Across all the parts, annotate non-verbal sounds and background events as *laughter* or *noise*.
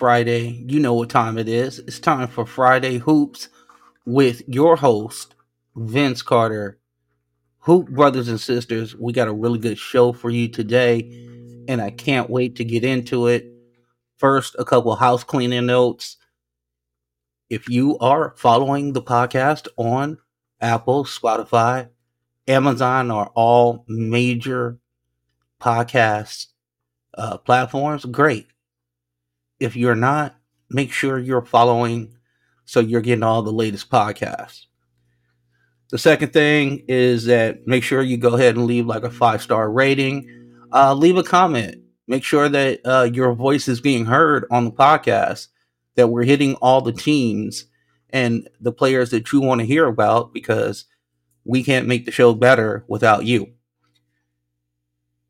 Friday. You know what time it is. It's time for Friday Hoops with your host, Vince Carter. Hoop brothers and sisters, we got a really good show for you today, and I can't wait to get into it. First, a couple house cleaning notes. If you are following the podcast on Apple, Spotify, Amazon, or all major podcast uh, platforms, great if you're not, make sure you're following so you're getting all the latest podcasts. The second thing is that make sure you go ahead and leave like a five star rating. Uh, leave a comment. Make sure that uh, your voice is being heard on the podcast, that we're hitting all the teams and the players that you want to hear about because we can't make the show better without you.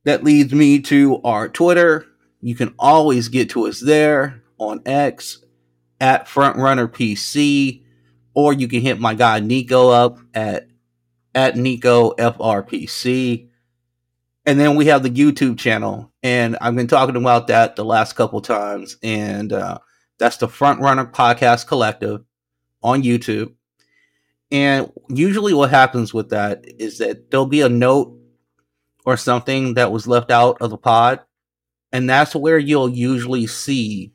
That leads me to our Twitter. You can always get to us there on X at Frontrunner PC, or you can hit my guy Nico up at at Nico FRPC. And then we have the YouTube channel, and I've been talking about that the last couple times, and uh, that's the Frontrunner Podcast Collective on YouTube. And usually, what happens with that is that there'll be a note or something that was left out of the pod, and that's where you'll usually see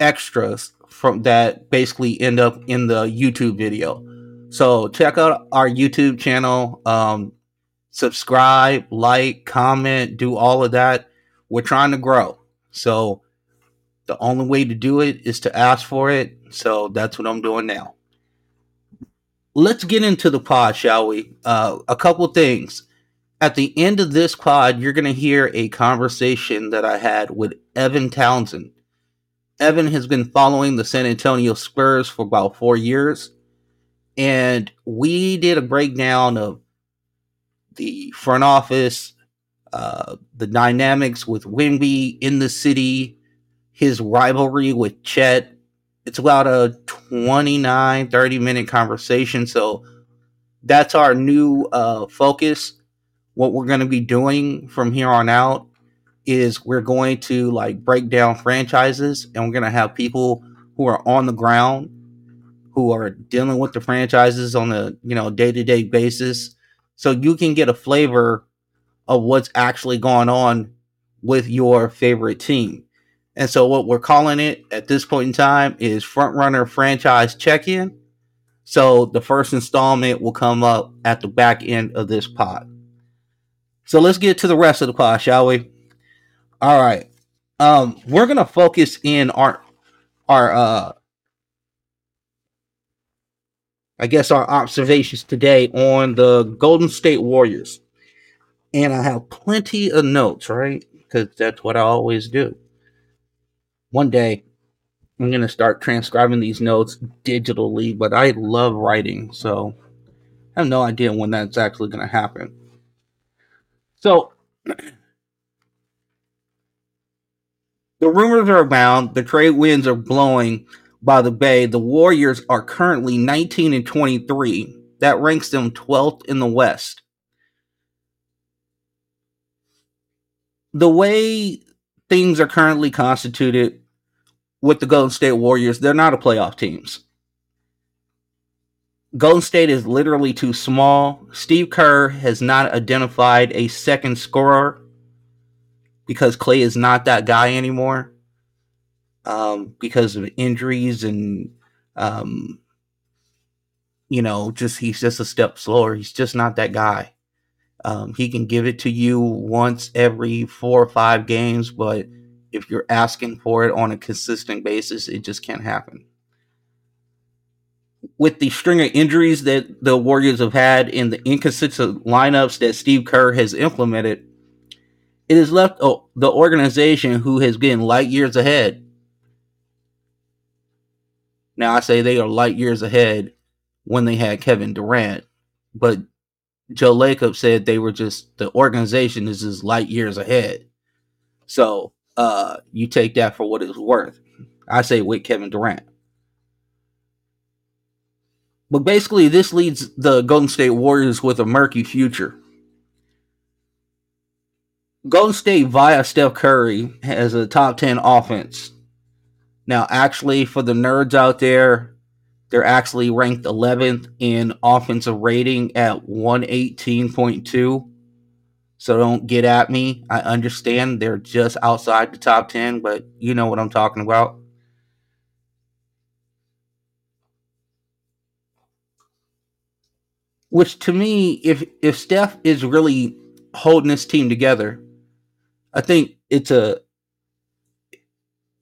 extras from that basically end up in the YouTube video. So check out our YouTube channel. Um, subscribe, like, comment, do all of that. We're trying to grow. So the only way to do it is to ask for it. So that's what I'm doing now. Let's get into the pod, shall we? Uh, a couple things at the end of this pod, you're going to hear a conversation that I had with Evan Townsend. Evan has been following the San Antonio Spurs for about four years, and we did a breakdown of the front office, uh, the dynamics with Wemby in the city, his rivalry with Chet. It's about a 29, 30 minute conversation. So that's our new uh, focus what we're going to be doing from here on out is we're going to like break down franchises and we're going to have people who are on the ground who are dealing with the franchises on a you know day-to-day basis. So you can get a flavor of what's actually going on with your favorite team. And so what we're calling it at this point in time is front runner franchise check-in. So the first installment will come up at the back end of this pod so let's get to the rest of the pod, shall we? All right. Um, we're gonna focus in our our uh I guess our observations today on the Golden State Warriors. And I have plenty of notes, right? Because that's what I always do. One day I'm gonna start transcribing these notes digitally, but I love writing, so I have no idea when that's actually gonna happen. So the rumors are abound. The trade winds are blowing by the Bay. The Warriors are currently 19 and 23. That ranks them 12th in the West. The way things are currently constituted with the Golden State Warriors, they're not a playoff teams. Golden State is literally too small. Steve Kerr has not identified a second scorer because Klay is not that guy anymore um, because of injuries and, um, you know, just he's just a step slower. He's just not that guy. Um, he can give it to you once every four or five games, but if you're asking for it on a consistent basis, it just can't happen with the string of injuries that the Warriors have had and the inconsistent lineups that Steve Kerr has implemented, it has left oh, the organization who has been light years ahead. Now, I say they are light years ahead when they had Kevin Durant, but Joe Lacob said they were just the organization is just light years ahead. So uh, you take that for what it's worth. I say with Kevin Durant. But basically, this leads the Golden State Warriors with a murky future. Golden State via Steph Curry has a top 10 offense Now, actually, for the nerds out there, they're actually ranked 11th in offensive rating at 118.2. So don't get at me. I understand they're just outside the top 10, but you know what I'm talking about. Which to me, if if Steph is really holding this team together, I think it's a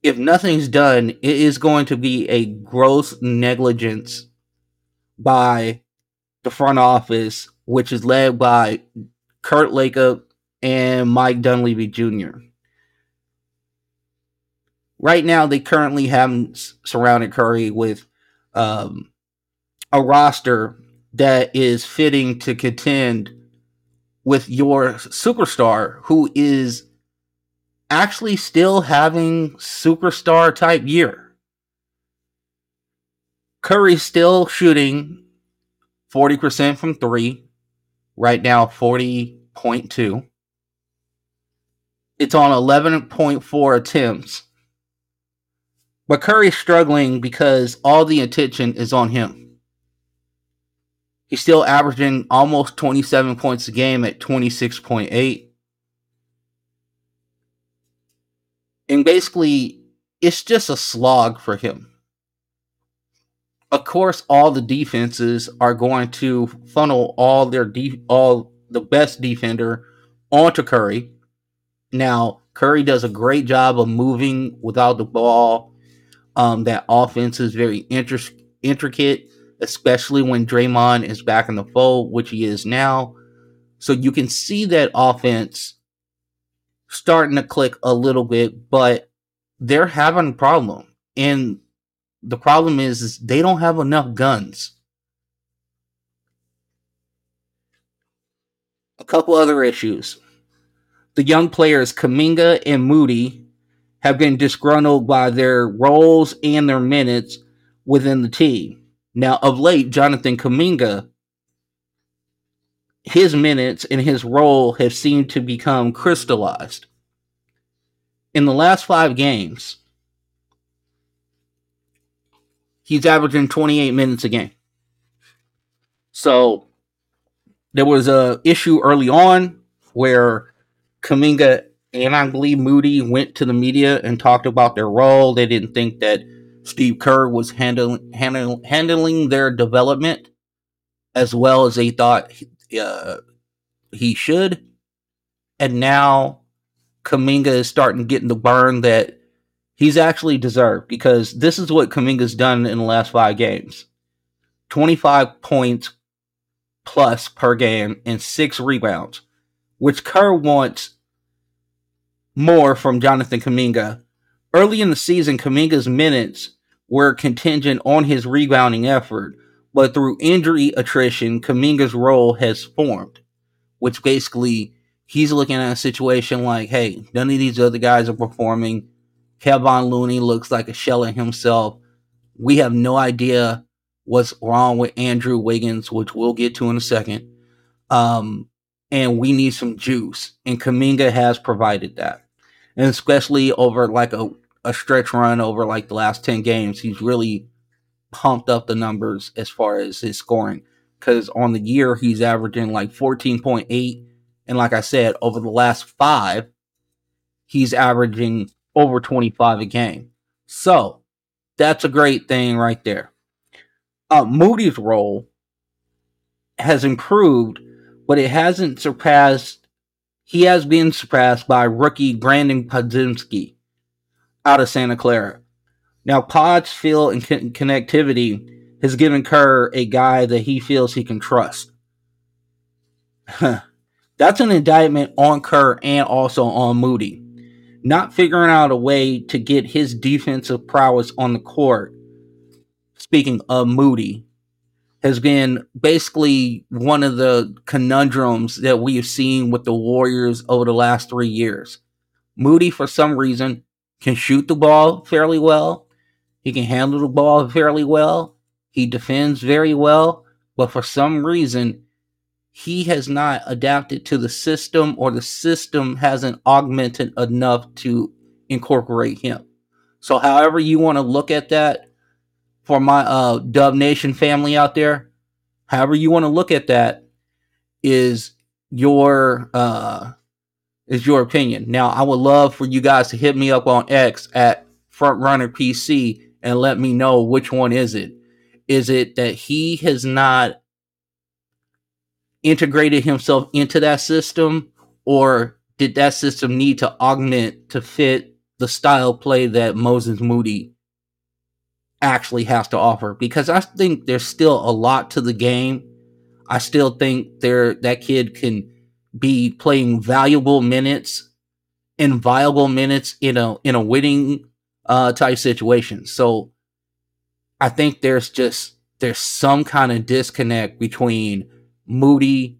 if nothing's done, it is going to be a gross negligence by the front office, which is led by Kirk Lacob and Mike Dunleavy Jr. Right now, they currently haven't surrounded Curry with um, a roster that is fitting to contend with your superstar, who is actually still having superstar type year. Curry's still shooting 40% from three, right now 40.2. It's on 11.4 attempts. But Curry's struggling because all the attention is on him. He's still averaging almost 27 points a game at 26.8. And basically, it's just a slog for him of course, all the defenses are going to funnel all their de- all the best defender onto Curry. Now, Curry does a great job of moving without the ball. Um, that offense is very intricate, especially when Draymond is back in the fold, which he is now. So you can see that offense starting to click a little bit, but they're having a problem. And the problem is, is they don't have enough guns. A couple other issues. The young players Kuminga and Moody have been disgruntled by their roles and their minutes within the team. Now, of late, Jonathan Kuminga, his minutes and his role have seemed to become crystallized. In the last five games, he's averaging 28 minutes a game. So there was a issue early on where Kuminga and I believe Moody went to the media and talked about their role. They didn't think that Steve Kerr was handling handling handling their development as well as they thought uh, he should. And now Kuminga is starting getting the burn that he's actually deserved because this is what Kuminga's done in the last five games 25 points plus per game and six rebounds, which Kerr wants more from Jonathan Kuminga. Early in the season, Kuminga's minutes were contingent on his rebounding effort, but through injury attrition, Kuminga's role has formed, which basically he's looking at a situation like, hey, none of these other guys are performing. Kevon Looney looks like a shell of himself. We have no idea what's wrong with Andrew Wiggins, which we'll get to in a second. Um, and we need some juice. And Kuminga has provided that. And especially over like a, a stretch run over like the last 10 games, he's really pumped up the numbers as far as his scoring. Because on the year, he's averaging like 14.8. And like I said, over the last five, he's averaging over 25 a game. So that's a great thing right there. Uh, Moody's role has improved, but it hasn't surpassed. He has been surpassed by rookie Brandon Podziemski out of Santa Clara. Now, Pod's feel and con- connectivity has given Kerr a guy that he feels he can trust. *laughs* That's an indictment on Kerr and also on Moody not figuring out a way to get his defensive prowess on the court, speaking of Moody, has been basically one of the conundrums that we have seen with the Warriors over the last three years. Moody, for some reason, can shoot the ball fairly well. He can handle the ball fairly well. He defends very well. But for some reason, he has not adapted to the system or the system hasn't augmented enough to incorporate him. So, however you want to look at that, for my uh, Dub Nation family out there, however you want to look at that, is your uh, is your opinion. Now, I would love for you guys to hit me up on X at Frontrunner PC and let me know which one is it. Is it that he has not integrated himself into that system, or did that system need to augment to fit the style play that Moses Moody actually has to offer? Because I think there's still a lot to the game. I still think there that kid can be playing valuable minutes and viable minutes in a in a winning uh type situation. So I think there's just there's some kind of disconnect between Moody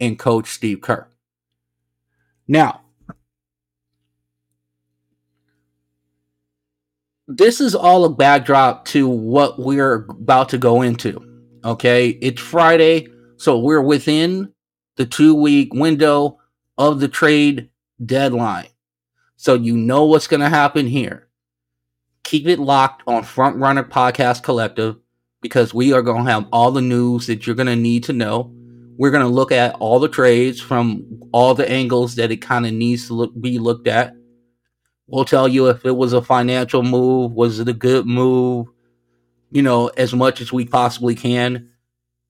and coach Steve Kerr. Now, this is all a backdrop to what we're about to go into. Okay, it's Friday, so we're within the two week window of the trade deadline. So you know what's going to happen here. Keep it locked on Front Runner Podcast Collective because we are going to have all the news that you're going to need to know. We're going to look at all the trades from all the angles that it kind of needs to look, be looked at. We'll tell you if it was a financial move, was it a good move, you know, as much as we possibly can.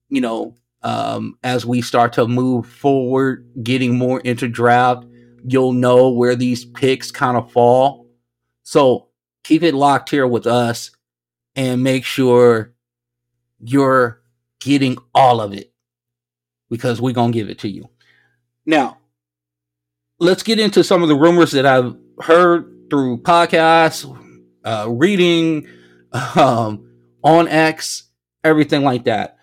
You know, um, as we start to move forward, getting more into draft, you'll know where these picks kind of fall. So keep it locked here with us and make sure you're getting all of it because we're going to give it to you. Now, let's get into some of the rumors that I've heard through podcasts, uh, reading, *laughs* um, on X, everything like that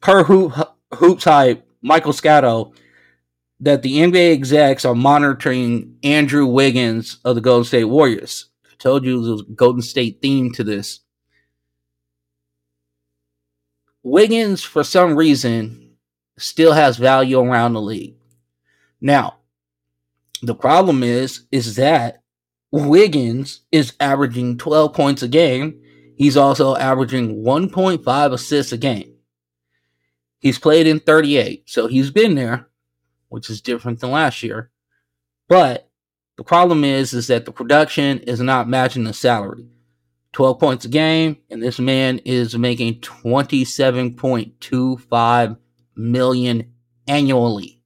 per hoop, hoops hype, Michael Scotto, that the NBA execs are monitoring Andrew Wiggins of the Golden State Warriors. I told you there was a Golden State theme to this. Wiggins, for some reason, still has value around the league. Now, the problem is, is that Wiggins is averaging 12 points a game. He's also averaging 1.5 assists a game. He's played in 38, so he's been there, which is different than last year. But the problem is, is that the production is not matching the salary. 12 points a game, and this man is making 27.25 million annually.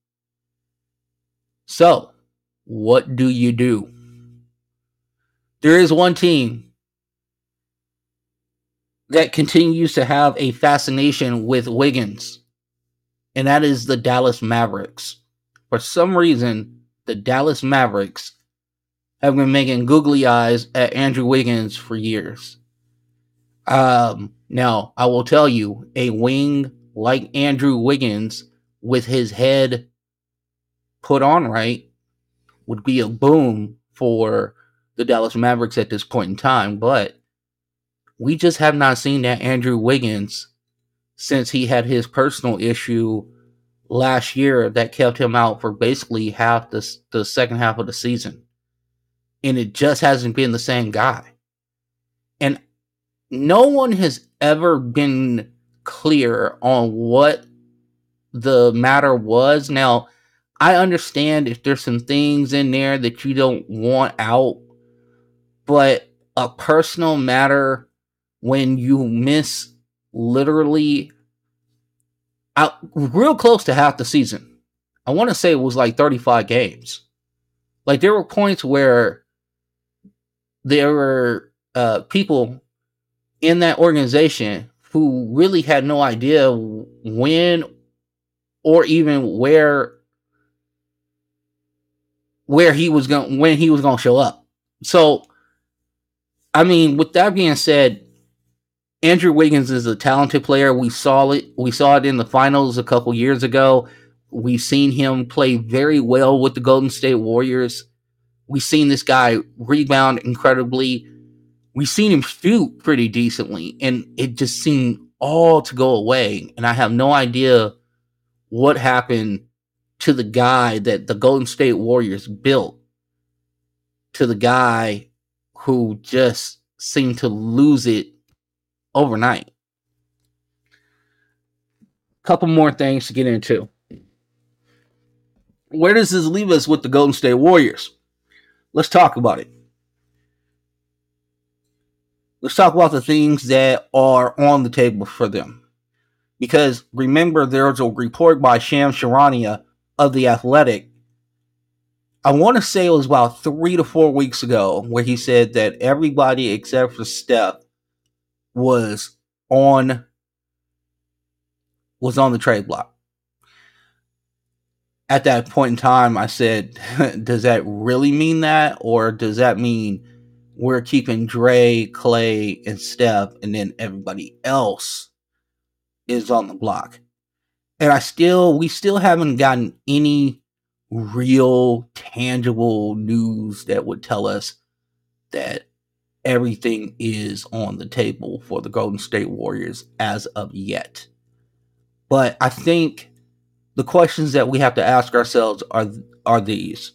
So, what do you do? There is one team that continues to have a fascination with Wiggins and that is the Dallas Mavericks. For some reason, the Dallas Mavericks have been making googly eyes at Andrew Wiggins for years. Um, now, I will tell you, a wing like Andrew Wiggins with his head put on right would be a boom for the Dallas Mavericks at this point in time, but we just have not seen that Andrew Wiggins since he had his personal issue last year that kept him out for basically half the, the second half of the season. And it just hasn't been the same guy. And no one has ever been clear on what the matter was. Now, I understand if there's some things in there that you don't want out, but a personal matter when you miss literally out real close to half the season. I want to say it was like 35 games. Like there were points where there were uh, people in that organization who really had no idea when or even where where he was going when he was going to show up. So I mean, with that being said, Andrew Wiggins is a talented player. We saw it. We saw it in the finals a couple years ago. We've seen him play very well with the Golden State Warriors. We've seen this guy rebound incredibly. We've seen him shoot pretty decently, and it just seemed all to go away. And I have no idea what happened to the guy that the Golden State Warriors built, to the guy who just seemed to lose it overnight. Couple more things to get into. Where does this leave us with the Golden State Warriors? Let's talk about it. Let's talk about the things that are on the table for them. Because remember, there was a report by Shams Charania of The Athletic. I want to say it was about three to four weeks ago where he said that everybody except for Steph was on was on the trade block. At that point in time, I said, *laughs* does that really mean that? Or does that mean we're keeping Dre, Klay, and Steph, and then everybody else is on the block? And I still, we still haven't gotten any real tangible news that would tell us that everything is on the table for the Golden State Warriors as of yet. But I think the questions that we have to ask ourselves are are these.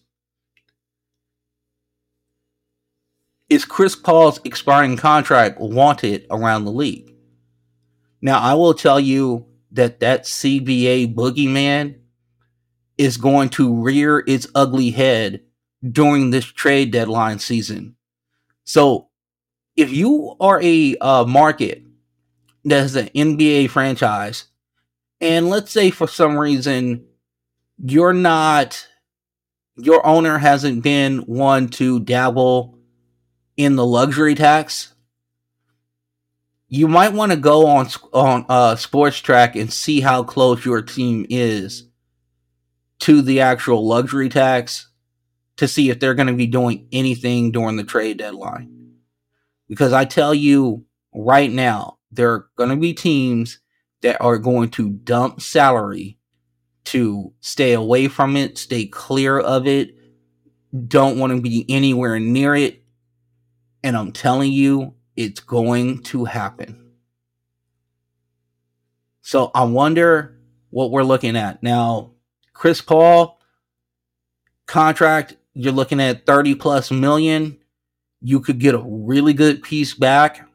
Is Chris Paul's expiring contract wanted around the league? Now, I will tell you that that CBA boogeyman is going to rear its ugly head during this trade deadline season. So, if you are a uh, market that has an NBA franchise, and let's say for some reason you're not, your owner hasn't been one to dabble in the luxury tax, you might want to go on on uh, Spotrac and see how close your team is to the actual luxury tax to see if they're going to be doing anything during the trade deadline. Because I tell you right now, there are going to be teams that are going to dump salary to stay away from it, stay clear of it, don't want to be anywhere near it. And I'm telling you, it's going to happen. So I wonder what we're looking at. Now, Chris Paul contract, you're looking at 30 plus million. You could get a really good piece back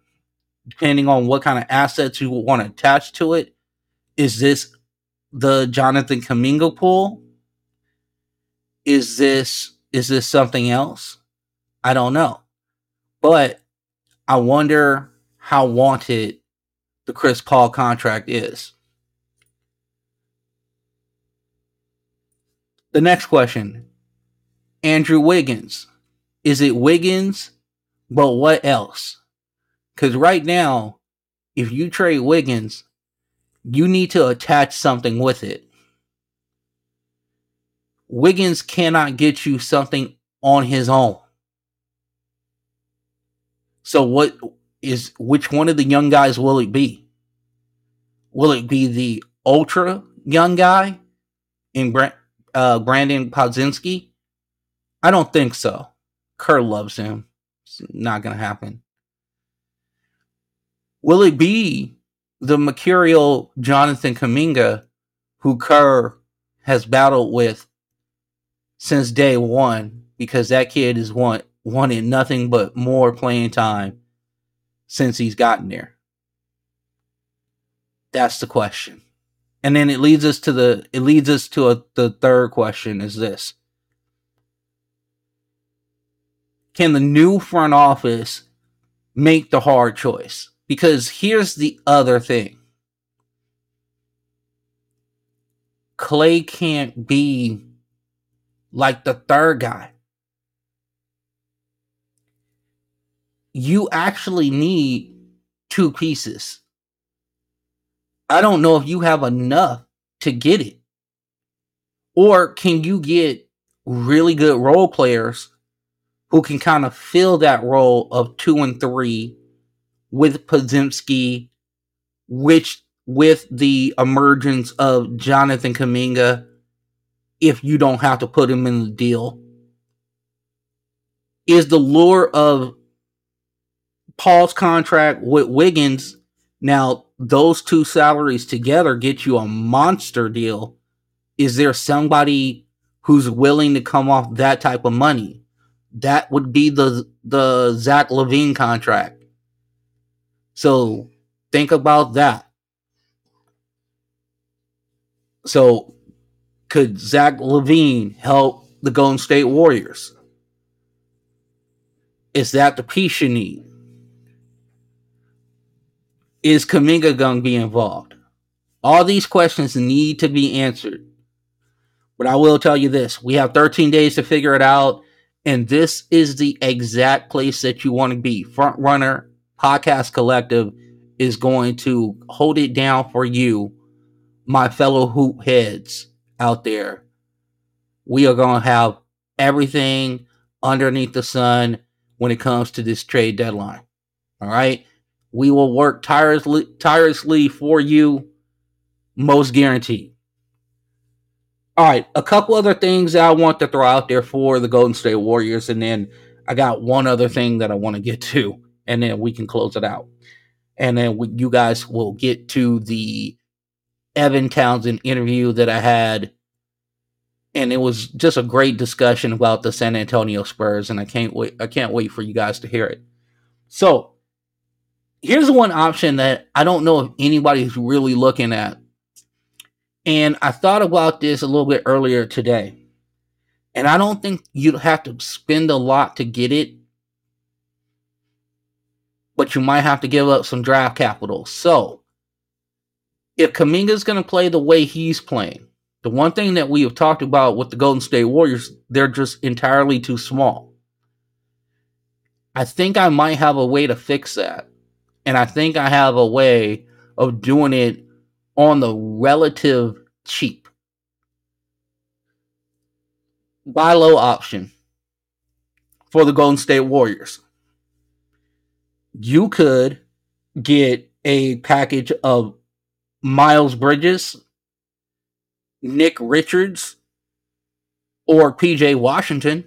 depending on what kind of assets you want to attach to it. Is this the Jonathan Kuminga pool? Is this is this something else? I don't know. But I wonder how wanted the Chris Paul contract is. The next question Andrew Wiggins. Is it Wiggins? But what else? Because right now, if you trade Wiggins, you need to attach something with it. Wiggins cannot get you something on his own. So what is which one of the young guys will it be? Will it be the ultra young guy in uh, Brandon Podziemski? I don't think so. Kerr loves him. It's not gonna happen. Will it be the mercurial Jonathan Kuminga who Kerr has battled with since day one because that kid is want, wanted nothing but more playing time since he's gotten there? That's the question. And then it leads us to the it leads us to a, the third question is this. Can the new front office make the hard choice? Because here's the other thing Klay can't be like the third guy. You actually need two pieces. I don't know if you have enough to get it. Or can you get really good role players who can kind of fill that role of two and three with Podziemski, which with the emergence of Jonathan Kuminga, if you don't have to put him in the deal, is the lure of Paul's contract with Wiggins. Now, those two salaries together get you a monster deal. Is there somebody who's willing to come off that type of money? That would be the the Zach LaVine contract. So think about that. So could Zach LaVine help the Golden State Warriors? Is that the piece you need? Is Kuminga going to be involved? All these questions need to be answered. But I will tell you this we have 13 days to figure it out. And this is the exact place that you want to be. Front Runner Podcast Collective is going to hold it down for you, my fellow hoop heads out there. We are going to have everything underneath the sun when it comes to this trade deadline. All right. We will work tirelessly, tirelessly for you, most guaranteed. All right, a couple other things I want to throw out there for the Golden State Warriors, and then I got one other thing that I want to get to, and then we can close it out. And then we, you guys will get to the Evan Townsend interview that I had, and it was just a great discussion about the San Antonio Spurs, and I can't wait. I can't wait for you guys to hear it. So, here's one option that I don't know if anybody's really looking at and I thought about this a little bit earlier today. And I don't think you'd have to spend a lot to get it. But you might have to give up some draft capital. So, if Kuminga's going to play the way he's playing, the one thing that we have talked about with the Golden State Warriors, they're just entirely too small. I think I might have a way to fix that. And I think I have a way of doing it on the relative cheap. Buy low option for the Golden State Warriors. You could get a package of Miles Bridges, Nick Richards, or PJ Washington.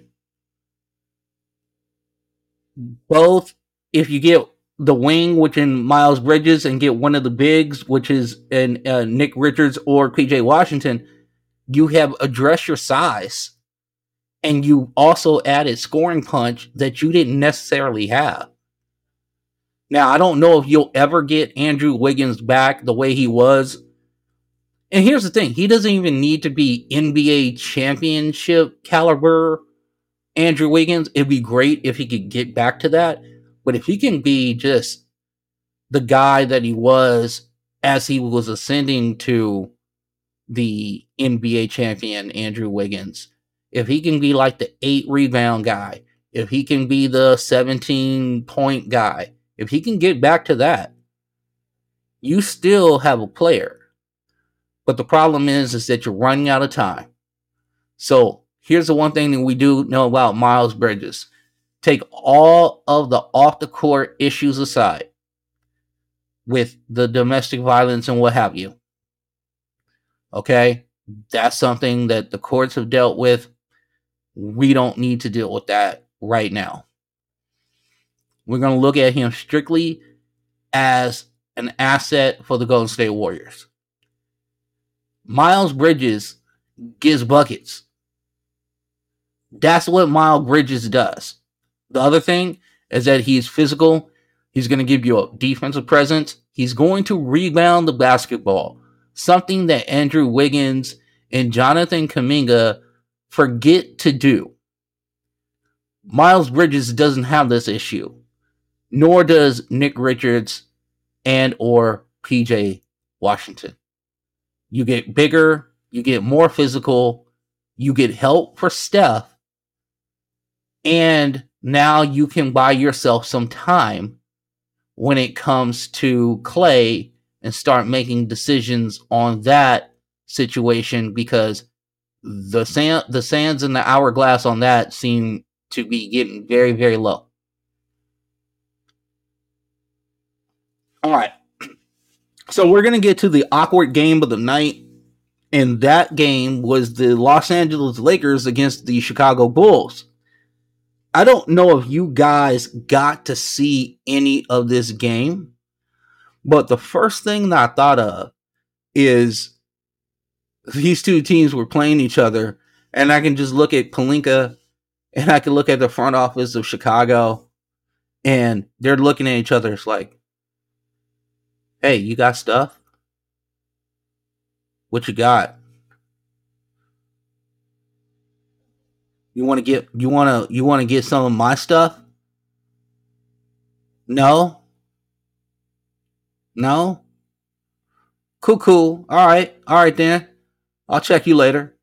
Both, if you get the wing, which in Miles Bridges, and get one of the bigs, which is in uh, Nick Richards or PJ Washington, you have addressed your size, and you also added scoring punch that you didn't necessarily have. Now I don't know if you'll ever get Andrew Wiggins back the way he was. And here's the thing: he doesn't even need to be NBA championship caliber. Andrew Wiggins. It'd be great if he could get back to that but if he can be just the guy that he was as he was ascending to the NBA champion, Andrew Wiggins, if he can be like the eight rebound guy, if he can be the 17 point guy, if he can get back to that, you still have a player. But the problem is, is that you're running out of time. So here's the one thing that we do know about Miles Bridges. Take all of the off the court issues aside with the domestic violence and what have you. Okay? That's something that the courts have dealt with. We don't need to deal with that right now. We're going to look at him strictly as an asset for the Golden State Warriors. Miles Bridges gives buckets. That's what Miles Bridges does. The other thing is that he's physical. He's going to give you a defensive presence. He's going to rebound the basketball, something that Andrew Wiggins and Jonathan Kuminga forget to do. Miles Bridges doesn't have this issue, nor does Nick Richards and or PJ Washington. You get bigger, you get more physical, you get help for Steph, and now you can buy yourself some time when it comes to Klay and start making decisions on that situation because the sand the sands in the hourglass on that seem to be getting very very low. All right. *clears throat* So we're going to get to the awkward game of the night and that game was the Los Angeles Lakers against the Chicago Bulls. I don't know if you guys got to see any of this game, but the first thing that I thought of is these two teams were playing each other, and I can just look at Pelinka and I can look at the front office of Chicago, and they're looking at each other. It's like, hey, you got stuff? What you got? You want to get you want to you want to get some of my stuff? No. No. Cool, cool. All right, all right then. I'll check you later.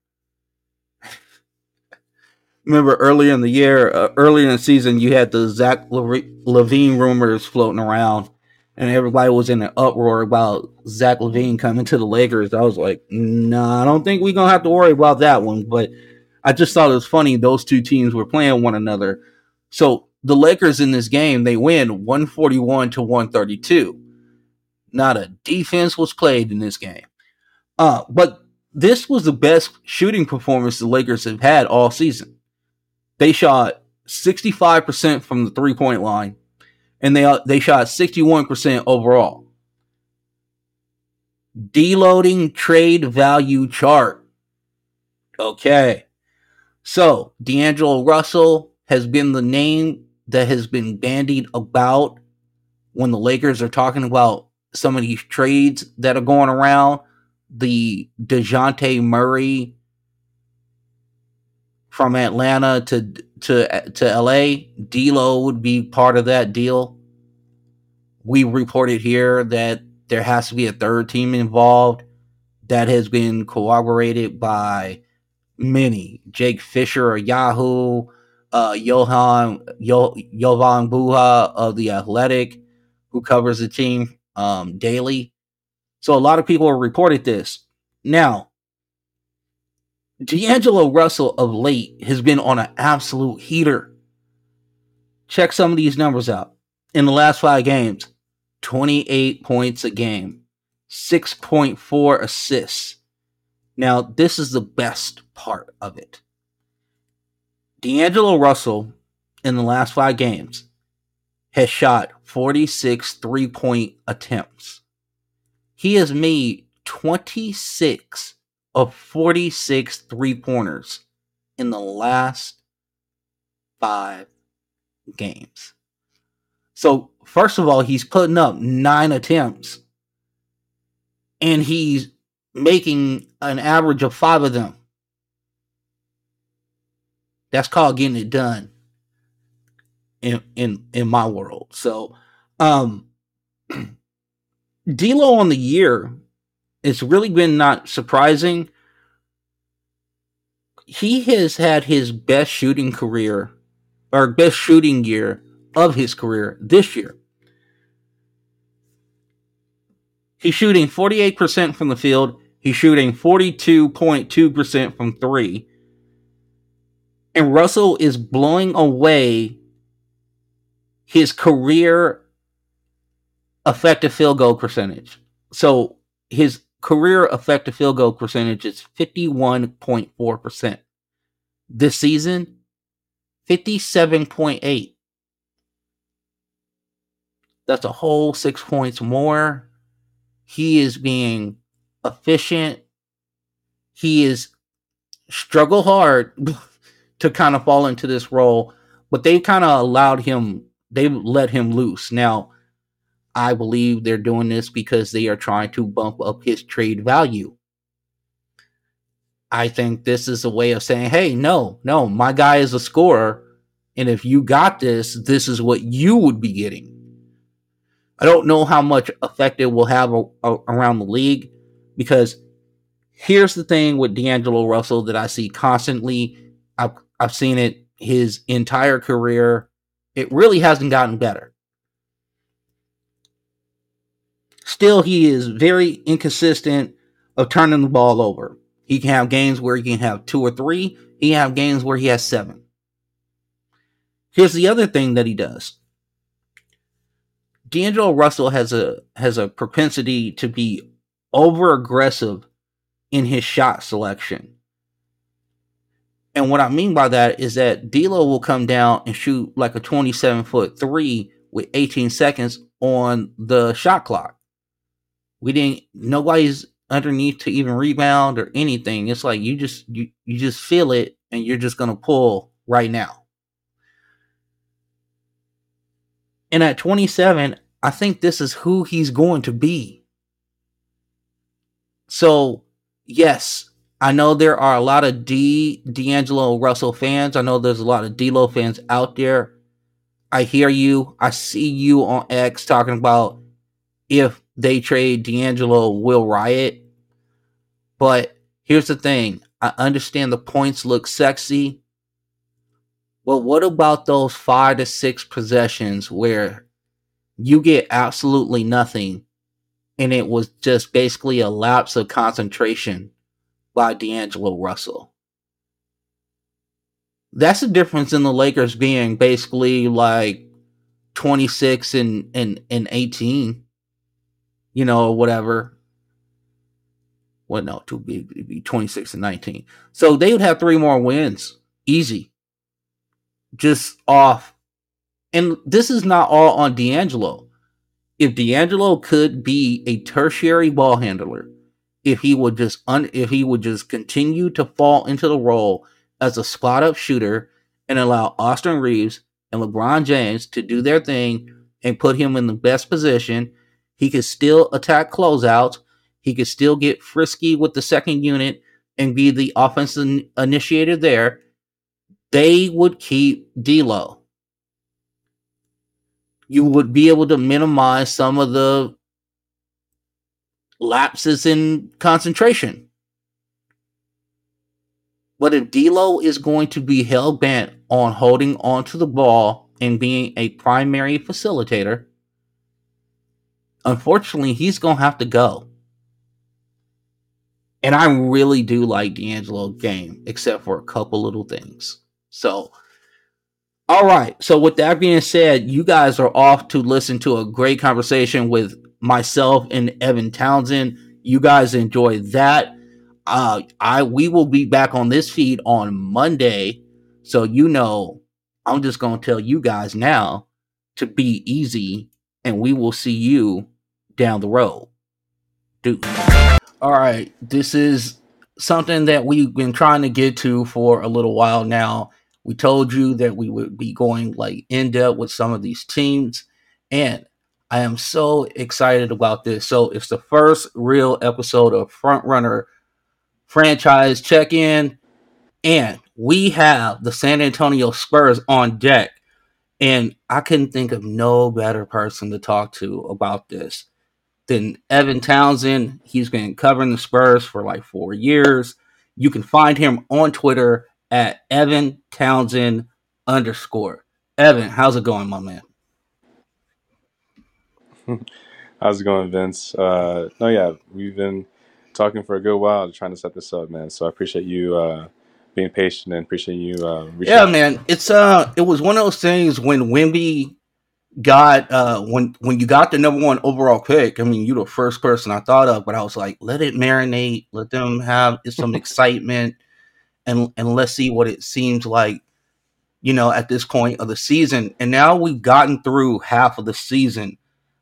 *laughs* Remember earlier in the year, uh, earlier in the season, you had the Zach LaVine rumors floating around, and everybody was in an uproar about Zach LaVine coming to the Lakers. I was like, no, nah, I don't think we're gonna have to worry about that one. But I just thought it was funny those two teams were playing one another. So the Lakers in this game, they win 141 to 132. Not a defense was played in this game. Uh, but this was the best shooting performance the Lakers have had all season. They shot 65% from the three point line, and they they shot 61% overall. Deloading trade value chart. Okay. So D'Angelo Russell has been the name that has been bandied about when the Lakers are talking about some of these trades that are going around. The Dejounte Murray from Atlanta to to to LA, D'Lo would be part of that deal. We reported here that there has to be a third team involved. That has been corroborated by many. Jake Fisher of Yahoo, uh, Johan Yo, Jovan Buha of the Athletic, who covers the team um, daily. So a lot of people reported this. Now, D'Angelo Russell of late has been on an absolute heater. Check some of these numbers out. In the last five games, 28 points a game, 6.4 assists. Now, this is the best part of it. D'Angelo Russell, in the last five games, has shot 46 three point attempts. He has made 26 of 46 three pointers in the last five games. So, first of all, he's putting up nine attempts and he's making an average of five of them. That's called getting it done in in in my world. So, um *clears throat* D'Lo on the year it's really been not surprising. He has had his best shooting career or best shooting year of his career this year. He's shooting 48% from the field. He's shooting 42.2% from three. And Russell is blowing away his career effective field goal percentage. So his career effective field goal percentage is 51.4%. This season, 57.8. That's a whole six points more. He is being efficient. He is struggle hard *laughs* to kind of fall into this role, but they've kind of allowed him, they've let him loose. Now, I believe they're doing this because they are trying to bump up his trade value. I think this is a way of saying, hey, no, no, my guy is a scorer. And if you got this, this is what you would be getting. I don't know how much effect it will have a, a, around the league because here's the thing with D'Angelo Russell that I see constantly. I've, I've seen it his entire career. It really hasn't gotten better. Still, he is very inconsistent of turning the ball over. He can have games where he can have two or three. He can have games where he has seven. Here's the other thing that he does. D'Angelo Russell has a has a propensity to be over aggressive in his shot selection. And what I mean by that is that D'Lo will come down and shoot like a 27 foot three with 18 seconds on the shot clock. We didn't. Nobody's underneath to even rebound or anything. It's like you just you you just feel it and you're just gonna pull right now. And at 27, I think this is who he's going to be. So, yes, I know there are a lot of D D'Angelo Russell fans. I know there's a lot of D'Lo fans out there. I hear you. I see you on X talking about if they trade D'Angelo, will riot. But here's the thing: I understand the points look sexy, but what about those five to six possessions where you get absolutely nothing, and it was just basically a lapse of concentration by D'Angelo Russell? That's the difference in the Lakers being basically like 26 and, and, and 18, you know, whatever. Well, no, to be, be 26 and 19. So they would have three more wins. Easy. Just off. And this is not all on D'Angelo. If D'Angelo could be a tertiary ball handler, if he would just un, if he would just continue to fall into the role as a spot up shooter and allow Austin Reaves and LeBron James to do their thing and put him in the best position, he could still attack closeouts. He could still get frisky with the second unit and be the offensive initiator there. They would keep D'Lo. You would be able to minimize some of the lapses in concentration. But if D'Lo is going to be hell bent on holding onto the ball and being a primary facilitator, unfortunately, he's going to have to go. And I really do like D'Angelo's game, except for a couple little things. So, all right. So, with that being said, you guys are off to listen to a great conversation with myself and Evan Townsend. You guys enjoy that. Uh, I we will be back on this feed on Monday, so you know I'm just gonna tell you guys now to be easy, and we will see you down the road. Dude. All right, this is something that we've been trying to get to for a little while now. We told you that we would be going like in depth with some of these teams, and I am so excited about this. So it's the first real episode of Front Runner franchise check in, and we have the San Antonio Spurs on deck. And I couldn't think of no better person to talk to about this than Evan Townsend. He's been covering the Spurs for like four years. You can find him on Twitter at Evan Townsend underscore. Evan, how's it going, my man? *laughs* How's it going, Vince? Uh, no, yeah, we've been talking for a good while trying to set this up, man. So I appreciate you uh, being patient and appreciate you. Uh, yeah, out. man. It's uh, it was one of those things when Wemby got uh when when you got the number one overall pick. I mean, you're the first person I thought of, but I was like, let it marinate, let them have some *laughs* excitement, and and let's see what it seems like. You know, at this point of the season, and now we've gotten through half of the season.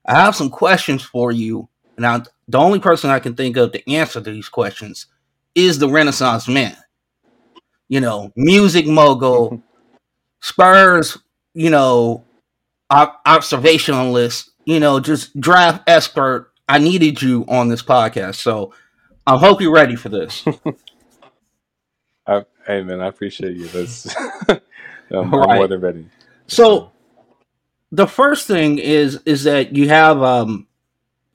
I have some questions for you. Now, the only person I can think of to answer these questions is the Renaissance man. You know, music mogul, *laughs* Spurs, you know, observationalist, you know, just draft expert. I needed you on this podcast. So I hope you're ready for this. *laughs* Hey, man, I appreciate you. That's, I'm, right. *laughs* *laughs* I'm more than ready. So, the first thing is is that you have um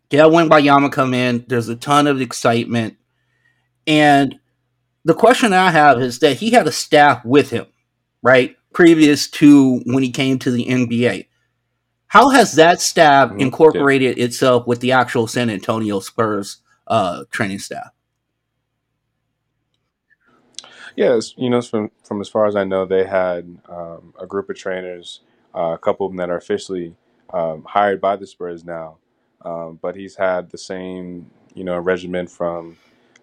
Gail Wembanyama come in. There's a ton of excitement. And the question I have is that he had a staff with him, right? Previous to when he came to the NBA. How has that staff mm-hmm. incorporated yeah. itself with the actual San Antonio Spurs uh, training staff? Yes, you know, from from as far as I know, they had um, a group of trainers, uh, a couple of them that are officially um, hired by the Spurs now, um, but he's had the same, you know, regimen from,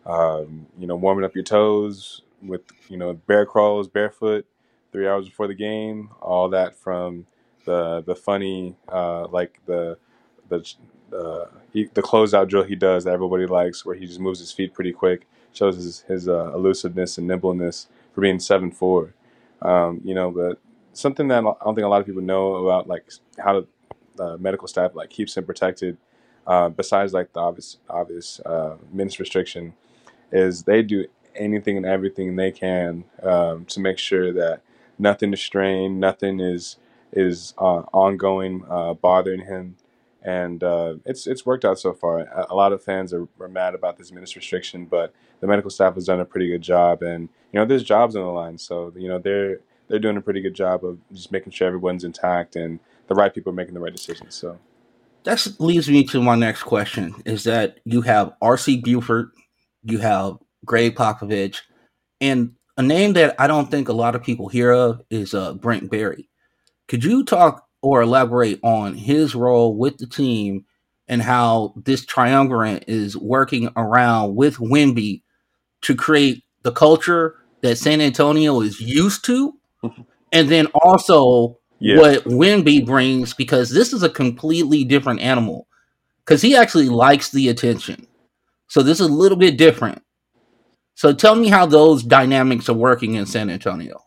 um, you know, warming up your toes with, you know, bear crawls barefoot three hours before the game. All that from the the funny, uh, like the the uh, he, the closeout drill he does that everybody likes, where he just moves his feet pretty quick, shows his his uh, elusiveness and nimbleness for being seven four. Um, you know, but something that I don't think a lot of people know about, like how the medical staff like keeps him protected. Uh, besides like the obvious obvious uh, restriction, is they do anything and everything they can um, to make sure that nothing is strained, nothing is is uh, ongoing, uh, bothering him, and uh, it's it's worked out so far. A, a lot of fans are, are mad about this minutes restriction, but the medical staff has done a pretty good job, and you know there's jobs on the line, so you know they're they're doing a pretty good job of just making sure everyone's intact and the right people are making the right decisions. So that leads me to my next question: is that you have R.C. Buford, you have Gregg Popovich, and a name that I don't think a lot of people hear of is uh, Brent Barry. Could you talk or elaborate on his role with the team and how this triumvirate is working around with Wemby to create the culture that San Antonio is used to, *laughs* and then also yeah. what Wemby brings because this is a completely different animal because he actually likes the attention. So this is a little bit different. So tell me how those dynamics are working in San Antonio.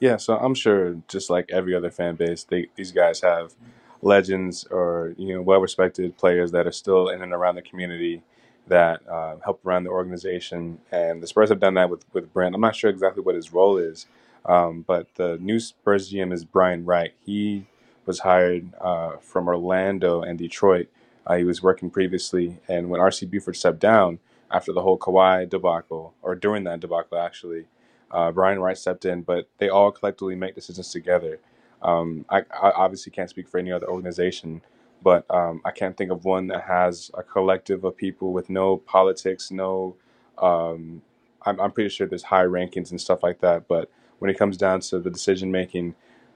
Yeah, so I'm sure just like every other fan base, they, these guys have legends or you know well-respected players that are still in and around the community that uh, help around the organization. And the Spurs have done that with with Brent. I'm not sure exactly what his role is, um, but the new Spurs GM is Brian Wright. He was hired uh, from Orlando and Detroit uh, he was working previously, and when R.C. Buford stepped down after the whole Kawhi debacle, or during that debacle actually, uh, Brian Wright stepped in, but they all collectively make decisions together. Um, I, I, obviously can't speak for any other organization, but um, I can't think of one that has a collective of people with no politics, no. Um, I'm, I'm, pretty sure there's high rankings and stuff like that, but when it comes down to the decision making,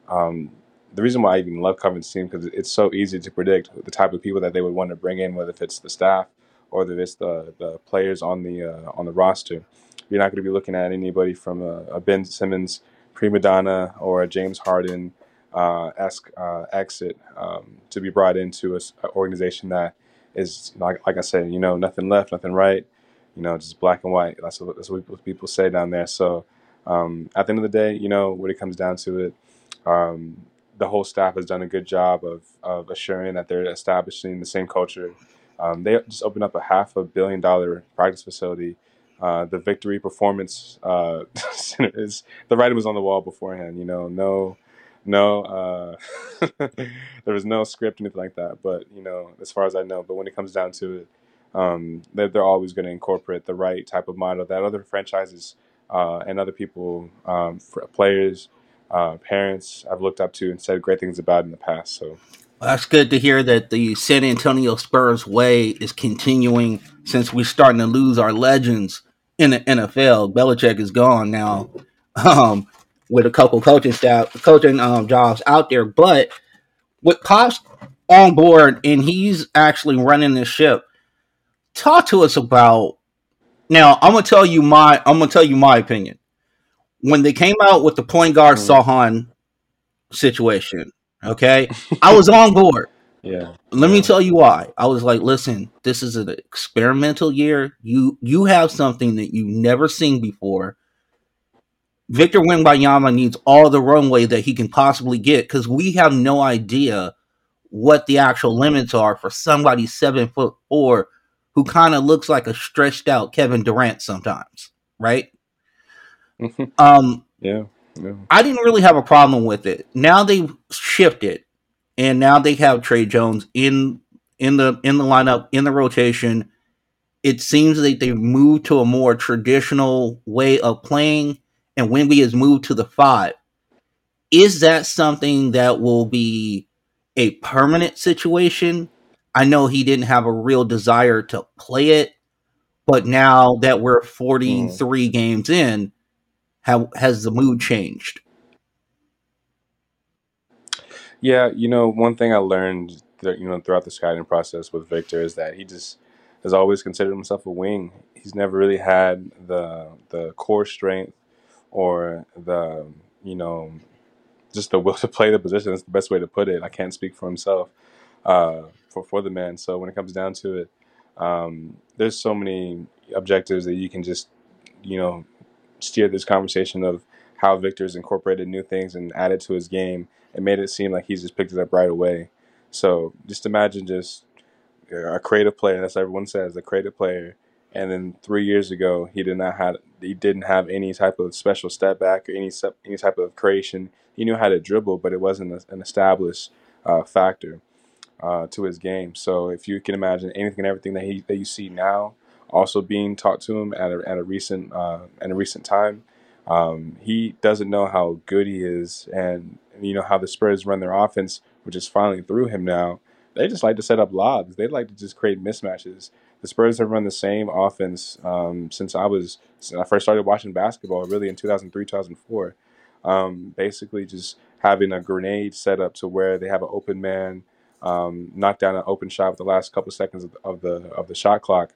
um, the reason why I even love covering the team because it's so easy to predict the type of people that they would want to bring in, whether if it's the staff or if it's the, the players on the uh, on the roster. You're not going to be looking at anybody from a, a Ben Simmons prima donna or a James Harden uh, esque uh, exit um, to be brought into an organization that is like, like I said, you know, nothing left, nothing right, you know, just black and white. That's what, that's what people say down there. So um, at the end of the day, you know, when it comes down to it, um, the whole staff has done a good job of, of assuring that they're establishing the same culture. Um, they just opened up a half a billion dollar practice facility. Uh, the Victory Performance uh, *laughs* is the writing was on the wall beforehand. You know, no, no, uh, *laughs* there was no script anything like that. But you know, as far as I know, but when it comes down to it, um, they're, they're always going to incorporate the right type of model that other franchises uh, and other people, um, players uh, parents I've looked up to and said great things about in the past. So that's good to hear that the San Antonio Spurs way is continuing since we're starting to lose our legends in the NFL. Belichick is gone now, um, with a couple coaching staff, coaching um, jobs out there, but with Pop's on board and he's actually running the ship. Talk to us about now. I'm gonna tell you my. I'm gonna tell you my opinion when they came out with the point guard mm. Sochan situation, okay, *laughs* I was on board. Yeah. Let me tell you why. I was like, listen, this is an experimental year. You you have something that you've never seen before. Victor Wembanyama needs all the runway that he can possibly get because we have no idea what the actual limits are for somebody seven foot four who kind of looks like a stretched out Kevin Durant sometimes, right? *laughs* um, yeah, yeah. I didn't really have a problem with it. Now they've shifted, and now they have Tre Jones in in the in the lineup in the rotation. It seems that they've moved to a more traditional way of playing, and Wemby has moved to the five. Is that something that will be a permanent situation? I know he didn't have a real desire to play it, but now that we're 43 mm. games in, how has the mood changed? Yeah, you know, one thing I learned you know throughout the scouting process with Victor is that he just has always considered himself a wing. He's never really had the the core strength or the you know just the will to play the position. That's the best way to put it. I can't speak for himself uh, for for the man. So when it comes down to it, um, there's so many objectives that you can just you know steer this conversation of how Victor's incorporated new things and added to his game and made it seem like he's just picked it up right away. So just imagine just a creative player. That's what everyone says, a creative player. And then three years ago, he did not have he didn't have any type of special step back or any any type of creation. He knew how to dribble, but it wasn't an established uh, factor uh, to his game. So if you can imagine anything and everything that he that you see now, also being taught to him at a, at a recent uh, at a recent time, um, he doesn't know how good he is, and you know how the Spurs run their offense, which is finally through him now. They just like to set up lobs. They like to just create mismatches. The Spurs have run the same offense um, since I was since I first started watching basketball, really in 2003, 2004. Um, basically, just having a grenade set up to where they have an open man, um, knock down an open shot with the last couple seconds of, of the of the shot clock,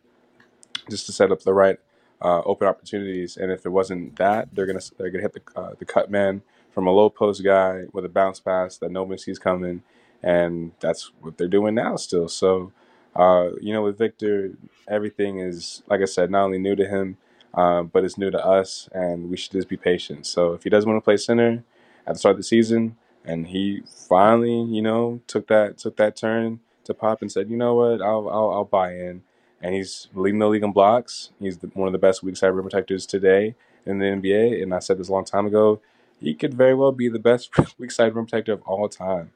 just to set up the right uh, open opportunities. And if it wasn't that, they're gonna they're gonna hit the uh, the cut man from a low post guy with a bounce pass that nobody sees coming, and that's what they're doing now still. So, uh, you know, with Victor, everything is like I said, not only new to him, uh, but it's new to us, and we should just be patient. So if he doesn't want to play center at the start of the season, and he finally, you know, took that took that turn to pop and said, you know what, I'll I'll, I'll buy in and he's leading the league in blocks. He's the, one of the best weak side rim protectors today in the NBA. And I said this a long time ago. He could very well be the best *laughs* weak side rim protector of all time.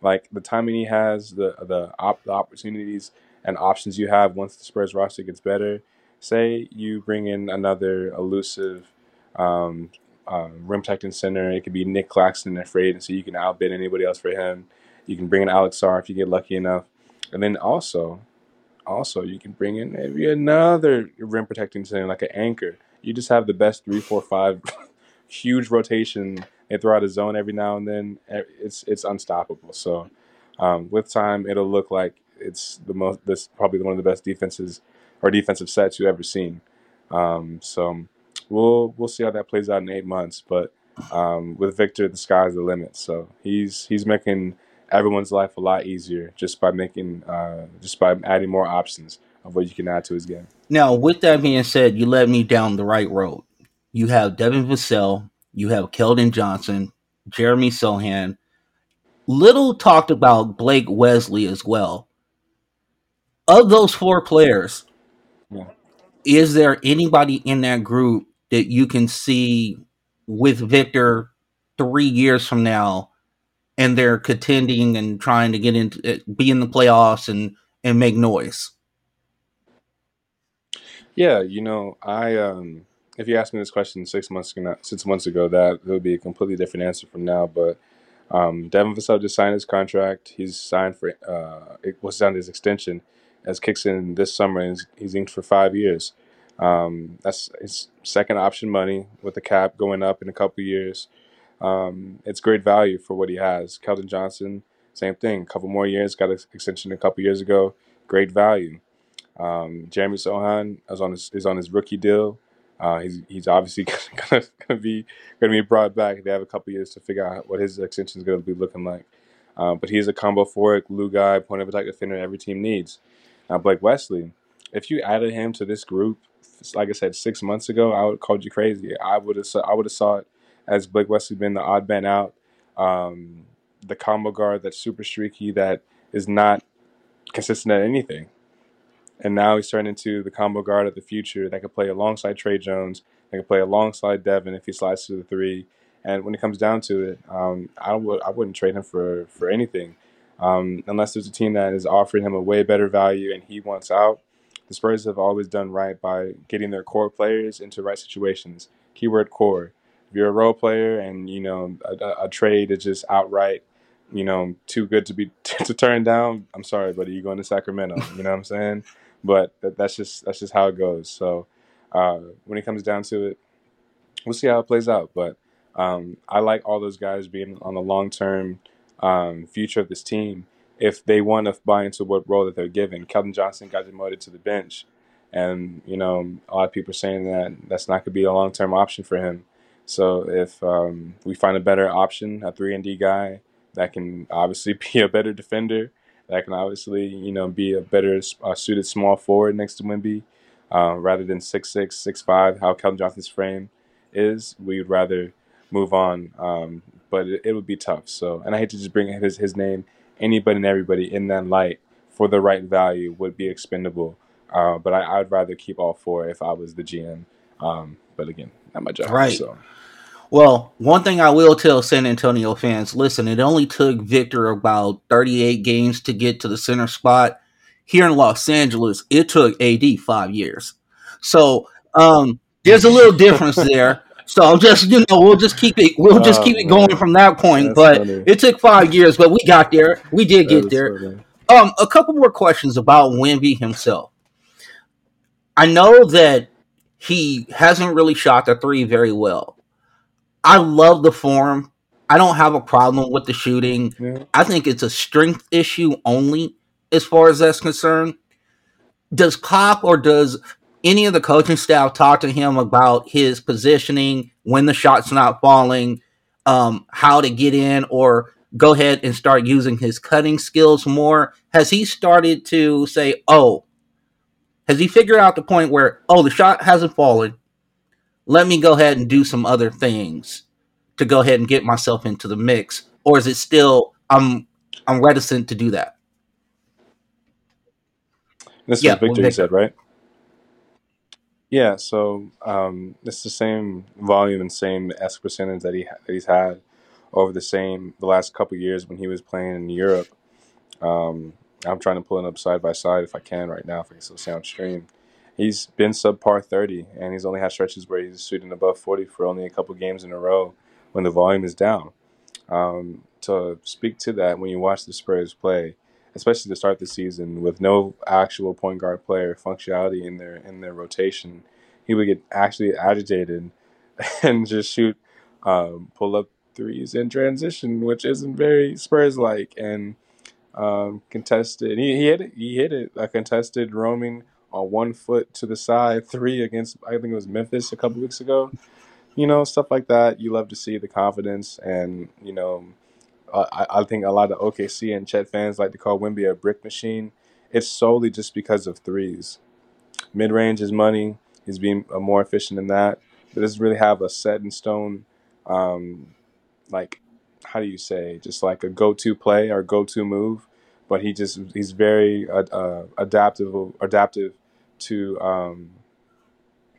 Like the timing he has, the the, op, the opportunities and options you have once the Spurs roster gets better. Say you bring in another elusive um, uh, rim protecting center. It could be Nic Claxton afraid, and so you can outbid anybody else for him. You can bring in Alex Sarr if you get lucky enough. And then also, also, you can bring in maybe another rim protecting center like an anchor. You just have the best three, four, five, *laughs* huge rotation. They throw out a zone every now and then. It's it's unstoppable. So um, with time, it'll look like it's the most. This probably one of the best defenses or defensive sets you've ever seen. Um, so we'll we'll see how that plays out in eight months. But um, with Victor, the sky's the limit. So he's he's making everyone's life a lot easier just by making uh, just by adding more options of what you can add to his game. Now, with that being said, you led me down the right road. You have Devin Vassell, you have Keldon Johnson, Jeremy Sochan. Little talked about Blake Wesley as well. Of those four players, yeah. is there anybody in that group that you can see with Victor three years from now and they're contending and trying to get into eh, be in the playoffs and and make noise. Yeah, you know, I um if you asked me this question six months ago, six months ago, that it would be a completely different answer from now. But um, Devin Vassell just signed his contract. He's signed for uh, it was signed his extension as kicks in this summer, and he's, he's inked for five years. Um, that's his second option money with the cap going up in a couple years. Um, it's great value for what he has. Keldon Johnson, same thing. A couple more years, got an extension a couple years ago. Great value. Um, Jeremy Sochan is on his is on his rookie deal. Uh, he's he's obviously *laughs* gonna, gonna be gonna be brought back. They have a couple years to figure out what his extension is gonna be looking like. Uh, but he's a combo forward, glue guy, point of attack defender every team needs. Now Blake Wesley, if you added him to this group, like I said six months ago, I would called you crazy. I would have I would have saw it as Blake Wesley been the odd man out, um, the combo guard that's super streaky that is not consistent at anything. And now he's turned into the combo guard of the future that could play alongside Tre Jones, that could play alongside Devin if he slides to the three. And when it comes down to it, um, I would I wouldn't trade him for for anything, um, unless there's a team that is offering him a way better value and he wants out. The Spurs have always done right by getting their core players into right situations. Keyword core if you're a role player and you know a, a trade is just outright you know too good to be *laughs* to turn down i'm sorry buddy you're going to sacramento you know what i'm saying? But that, that's just that's just how it goes. So uh, when it comes down to it we'll see how it plays out. But um, i like all those guys being on the long term um, future of this team. If they want to buy into what role that they're given Keldon johnson got demoted to the bench. And you know a lot of people are saying that that's not going to be a long term option for him so if um, we find a better option, a three and D guy that can obviously *laughs* be a better defender, that can obviously you know be a better uh, suited small forward next to Wemby, uh, rather than six six six five, how Keldon Johnson's frame is, we would rather move on. Um, but it, it would be tough. So, and I hate to just bring his his name. Anybody and everybody in that light for the right value would be expendable. Uh, but I, I'd rather keep all four if I was the GM. Um, but again, not my job. Right. So Well, one thing I will tell San Antonio fans listen, it only took Victor about 38 games to get to the center spot. Here in Los Angeles, it took AD five years. So um, there's a little difference there. *laughs* So I'm just, you know, we'll just keep it, we'll just Oh, keep it going man. from that point. That's but funny. it took five years, but we got there. We did that get there. funny. Um, a couple more questions about Wemby himself. I know that he hasn't really shot the three very well. I love the form. I don't have a problem with the shooting. Yeah. I think it's a strength issue only as far as that's concerned. Does Pop or does any of the coaching staff talk to him about his positioning when the shot's not falling, um, how to get in, or go ahead and start using his cutting skills more? Has he started to say, oh, has he figured out the point where, oh, the shot hasn't fallen? Let me go ahead and do some other things to go ahead and get myself into the mix, or is it still I'm I'm reticent to do that? This Yeah, was Victor, you said, right? Yeah, so um, it's the same volume and same S percentage that he that he's had over the same the last couple years when he was playing in Europe. Um, I'm trying to pull it up side by side if I can right now if I can still see on stream. He's been subpar 30, and he's only had stretches where he's shooting above 40 for only a couple games in a row when the volume is down. Um, to speak to that, when you watch the Spurs play, especially to start the season with no actual point guard player functionality in their in their rotation, he would get actually agitated *laughs* and just shoot um, pull up threes in transition, which isn't very Spurs like, and um, contested. He, he hit it. He hit it. A contested roaming on one foot to the side three against I think it was Memphis a couple weeks ago. You know stuff like that. You love to see the confidence, and you know uh, I, I think a lot of OKC and Chet fans like to call Wemby a brick machine. It's solely just because of threes. Mid range is money. He's being uh, more efficient than that. But doesn't really have a set in stone, um, like how do you say, just like a go to play or go to move. But he just he's very uh, adaptive to um,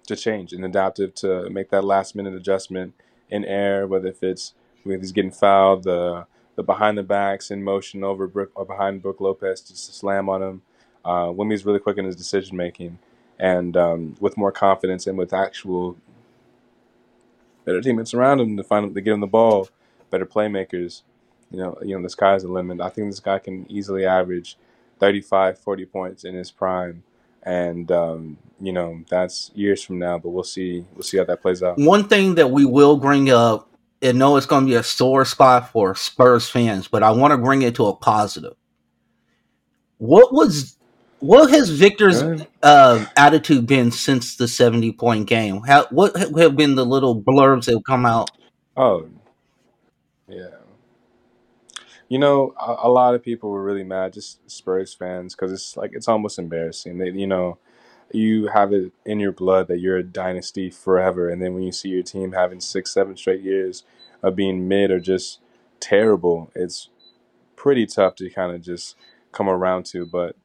to change and adaptive to make that last minute adjustment in air, whether if it's he's getting fouled, the the behind the backs in motion over Brook or behind Brook Lopez just to slam on him. Uh, Wemby's really quick in his decision making and um, with more confidence and with actual better teammates around him to find to get him the ball, better playmakers. You know, you know the sky's the limit. I think this guy can easily average 35, 40 points in his prime, and um, you know that's years from now. But we'll see. We'll see how that plays out. One thing that we will bring up, and know it's going to be a sore spot for Spurs fans, but I want to bring it to a positive. What was what has Victor's uh, attitude been since the seventy point game? How, what have been the little blurbs that have come out? Oh yeah. You know, a, a lot of people were really mad, just Spurs fans, because it's like it's almost embarrassing. They, you know, you have it in your blood that you're a dynasty forever, and then when you see your team having six, seven straight years of being mid or just terrible, it's pretty tough to kind of just come around to. But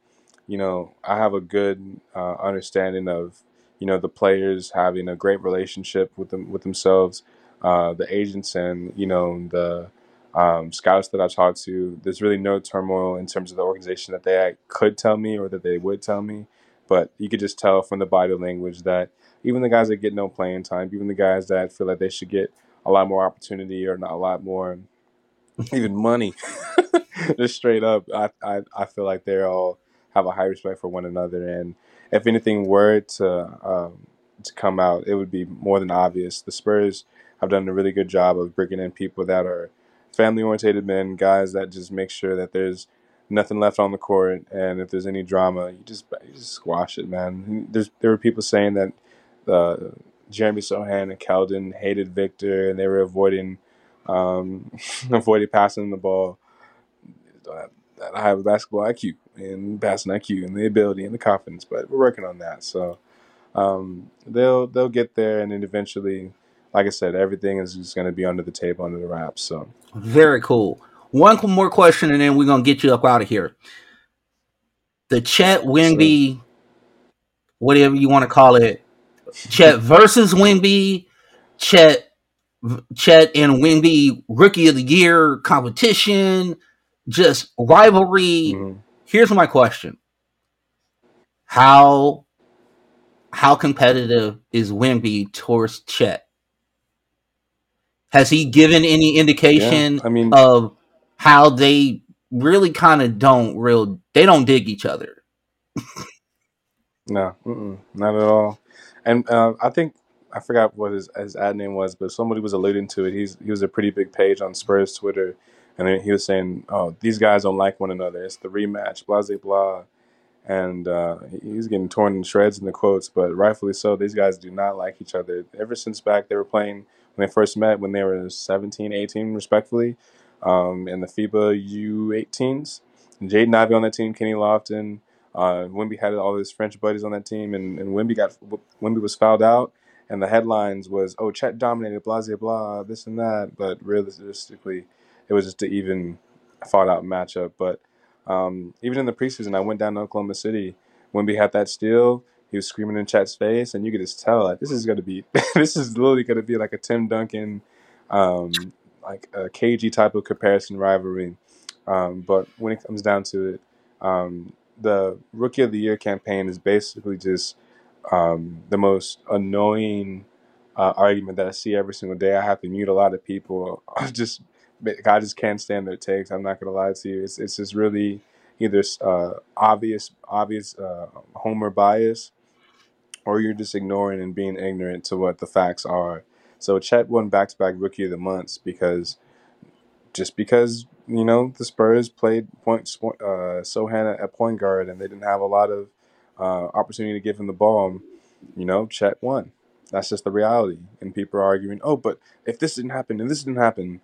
you know, I have a good uh, understanding of you know the players having a great relationship with them with themselves, uh, the agents, and you know the um, scouts that I've talked to. There's really no turmoil in terms of the organization that they could tell me or that they would tell me, but you could just tell from the body language that even the guys that get no playing time, even the guys that feel like they should get a lot more opportunity or not a lot more *laughs* even money, *laughs* just straight up, I, I I feel like they're all have a high respect for one another, and if anything were to um, to come out, it would be more than obvious. The Spurs have done a really good job of bringing in people that are family oriented men, guys that just make sure that there's nothing left on the court, and if there's any drama, you just you just squash it, man. There's there were people saying that uh, Jeremy Sochan and Keldon hated Victor, and they were avoiding um, *laughs* avoiding passing the ball. I have a basketball IQ and passing IQ and the ability and the confidence, but we're working on that. So um, they'll they'll get there, and then eventually, like I said, everything is just going to be under the table, under the wraps. So very cool. One more question, and then we're gonna get you up out of here. The Chet Wemby, whatever you want to call it, Chet versus Wemby, Chet, Chet and Wemby Rookie of the Year competition, just rivalry. Mm-hmm. Here's my question: How how competitive is Wemby towards Chet? Has he given any indication yeah, I mean, of how they really kind of don't real they don't dig each other. no, not at all. And uh, I think I forgot what his, his ad name was, but somebody was alluding to it. He's he was a pretty big page on Spurs Twitter, and he was saying, "Oh, these guys don't like one another. It's the rematch, blah blah blah." And uh, he's getting torn in shreds in the quotes, but rightfully so. These guys do not like each other. Ever since back they were playing when they first met, when they were 17, 18, respectfully, um, in the FIBA U18s. Jaden Ivey on that team, Kenny Lofton. Uh, Wemby had all his French buddies on that team, and, and Wemby got Wemby was fouled out, and the headlines was, "Oh, Chet dominated, blah blah blah, this and that." But realistically, it was just an even fought out matchup. But um, even in the preseason, I went down to Oklahoma City. Wemby had that steal. He was screaming in Chet's face, and you could just tell like this is gonna be *laughs* this is literally gonna be like a Tim Duncan um, like a KG type of comparison rivalry. Um, but when it comes down to it, um, the Rookie of the Year campaign is basically just um, the most annoying uh, argument that I see every single day. I have to mute a lot of people. *laughs* I just I just can't stand their takes. I'm not gonna lie to you. It's it's just really either uh, obvious obvious uh, homer bias, or you're just ignoring and being ignorant to what the facts are. So Chet won back to back rookie of the months because just because you know the Spurs played point uh, Sochan at point guard and they didn't have a lot of uh, opportunity to give him the ball. You know, Chet won. That's just the reality. And people are arguing, oh, but if this didn't happen and this didn't happen,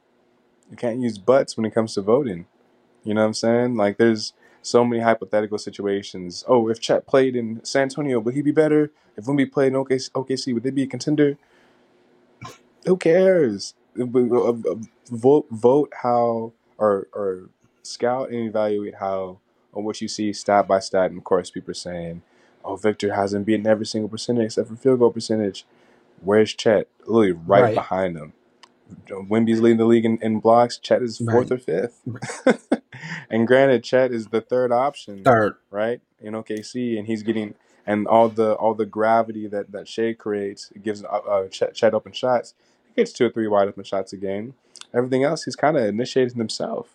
you can't use buts when it comes to voting. You know what I'm saying? Like there's so many hypothetical situations. Oh, if Chet played in San Antonio, would he be better? If Wemby played in OKC, OKC, would they be a contender? Who cares? Uh, uh, vote vote how or or scout and evaluate how on what you see stat by stat. And of course, people are saying, "Oh, Victor hasn't beaten every single percentage except for field goal percentage." Where's Chet? Literally right, right. behind him. Wemby's leading the league in, in blocks. Chet is fourth right. or fifth. *laughs* and granted, Chet is the third option, third, right in OKC, and he's getting and all the all the gravity that that Shai creates gives uh, uh, Chet, Chet open shots. He gets two or three wide open shots a game. Everything else, he's kind of initiating himself.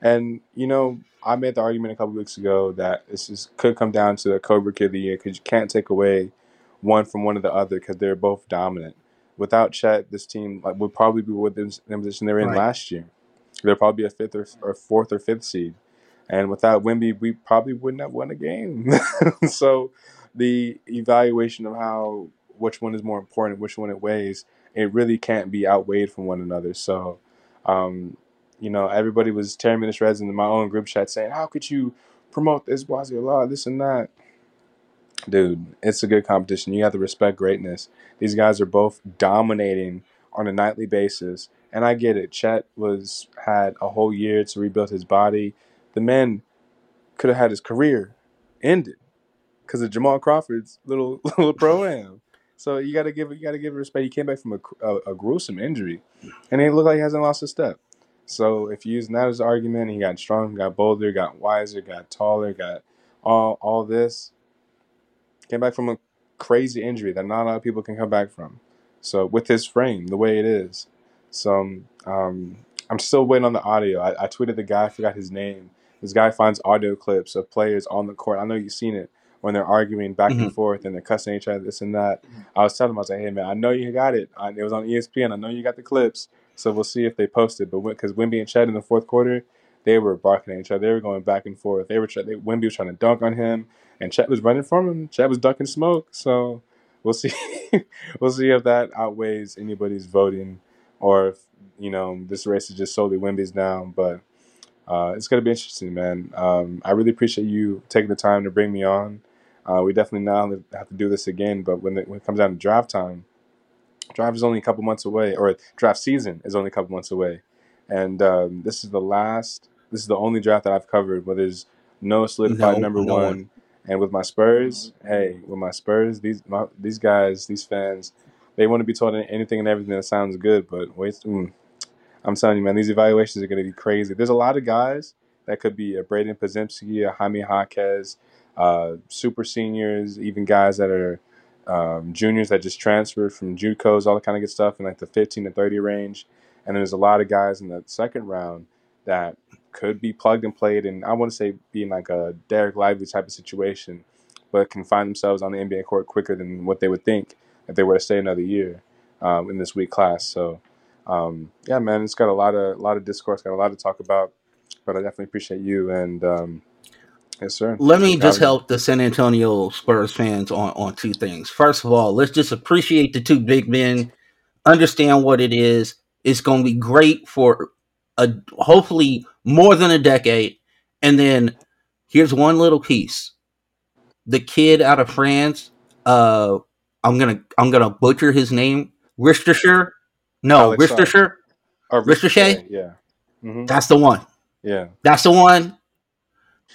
And you know, I made the argument a couple weeks ago that this is, could come down to a Cobra Kid of the year because you can't take away one from one of the other because they're both dominant. Without Chet, this team like, would probably be with the position they were in right. last year. They'll probably be a fifth or, or fourth or fifth seed. And without Wemby, we probably wouldn't have won a game. *laughs* so the evaluation of how which one is more important, which one it weighs, it really can't be outweighed from one another. So, um, you know, everybody was tearing me shreds in my own group chat saying, "How could you promote this Wazir law, this and that?" Dude, it's a good competition. You have to respect greatness. These guys are both dominating on a nightly basis, and I get it. Chet was had a whole year to rebuild his body. The man could have had his career ended because of Jamal Crawford's little *laughs* little pro am. So you got to give you got to give respect. He came back from a, a, a, gruesome injury, and he looked like he hasn't lost a step. So if you use that as an argument, he got strong, got bolder, got wiser, got taller, got all all this. Came back from a crazy injury that not a lot of people can come back from. So with his frame, the way it is, so um, I'm still waiting on the audio. I, I tweeted the guy, I forgot his name. This guy finds audio clips of players on the court. I know you've seen it when they're arguing back mm-hmm. and forth and they're cussing each other, this and that. I was telling him, I was like, hey, man, I know you got it. I, it was on ESPN. I know you got the clips. So we'll see if they post it. But because Wemby and Chet in the fourth quarter, they were barking at each other. They were going back and forth. They were they, Wemby was trying to dunk on him, and Chet was running from him. Chet was ducking smoke. So we'll see. *laughs* we'll see if that outweighs anybody's voting, or if you know this race is just solely Wemby's now. But uh, it's gonna be interesting, man. Um, I really appreciate you taking the time to bring me on. Uh, we definitely now have to do this again, but when it, when it comes down to draft time, draft is only a couple months away, or draft season is only a couple months away, and um, this is the last. This is the only draft that I've covered where there's no solidified No, number no one. one. And with my Spurs, hey, with my Spurs, these my, these guys, these fans, they want to be told anything and everything that sounds good. But mm, I'm telling you, man, these evaluations are going to be crazy. There's a lot of guys that could be a Brandin Podziemski, a Jaime Jaquez, uh, super seniors, even guys that are um, juniors that just transferred from JUCOs, all that kind of good stuff in like the 15 to 30 range. And there's a lot of guys in the second round that could be plugged and played, and I want to say being like a Dereck Lively type of situation, but can find themselves on the NBA court quicker than what they would think if they were to stay another year um, in this week class. So, um, yeah, man, it's got a lot of a lot of discourse, got a lot to talk about. But I definitely appreciate you and um, yes, sir. Let me just me. help the San Antonio Spurs fans on, on two things. First of all, let's just appreciate the two big men, understand what it is. It's going to be great for a hopefully more than a decade. And then here's one little piece. The kid out of France, uh, I'm gonna I'm gonna butcher his name. Ristisher? No, Alex. Ristisher. Or Ricochet? yeah, hmm That's the one. yeah. That's the one.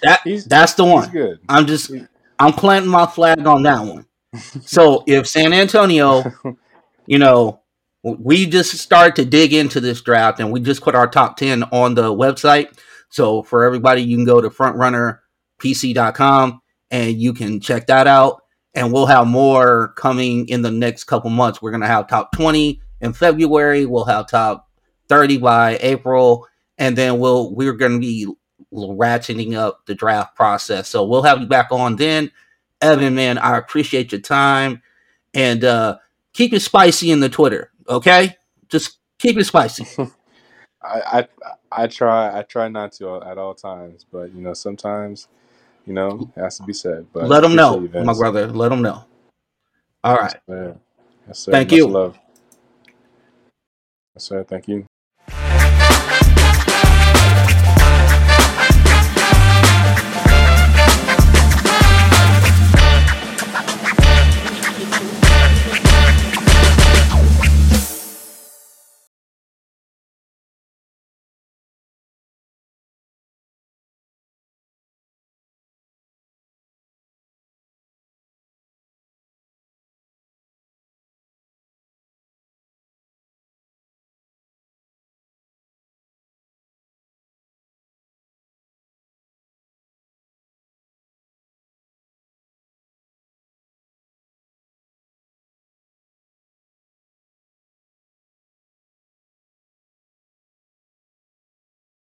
That He's that's the one. good. I'm just I'm planting my flag on that one. *laughs* So if San Antonio, *laughs* you know, we just started to dig into this draft and we just put our top 10 on the website. So for everybody, you can go to frontrunnerpc.com and you can check that out. And we'll have more coming in the next couple months. We're going to have top 20 in February. We'll have top 30 by April. And then we'll, we're going to be ratcheting up the draft process. So we'll have you back on then. Evan, man, I appreciate your time. And, uh, keep it spicy in the Twitter, okay? Just keep it spicy. *laughs* I, I I try I try not to at all times, but you know sometimes you know it has to be said. But Let them know, you, my brother. Let them know. All Yes, right. sir. Yes, sir. Thank Much you. love. Yes, sir. Thank you.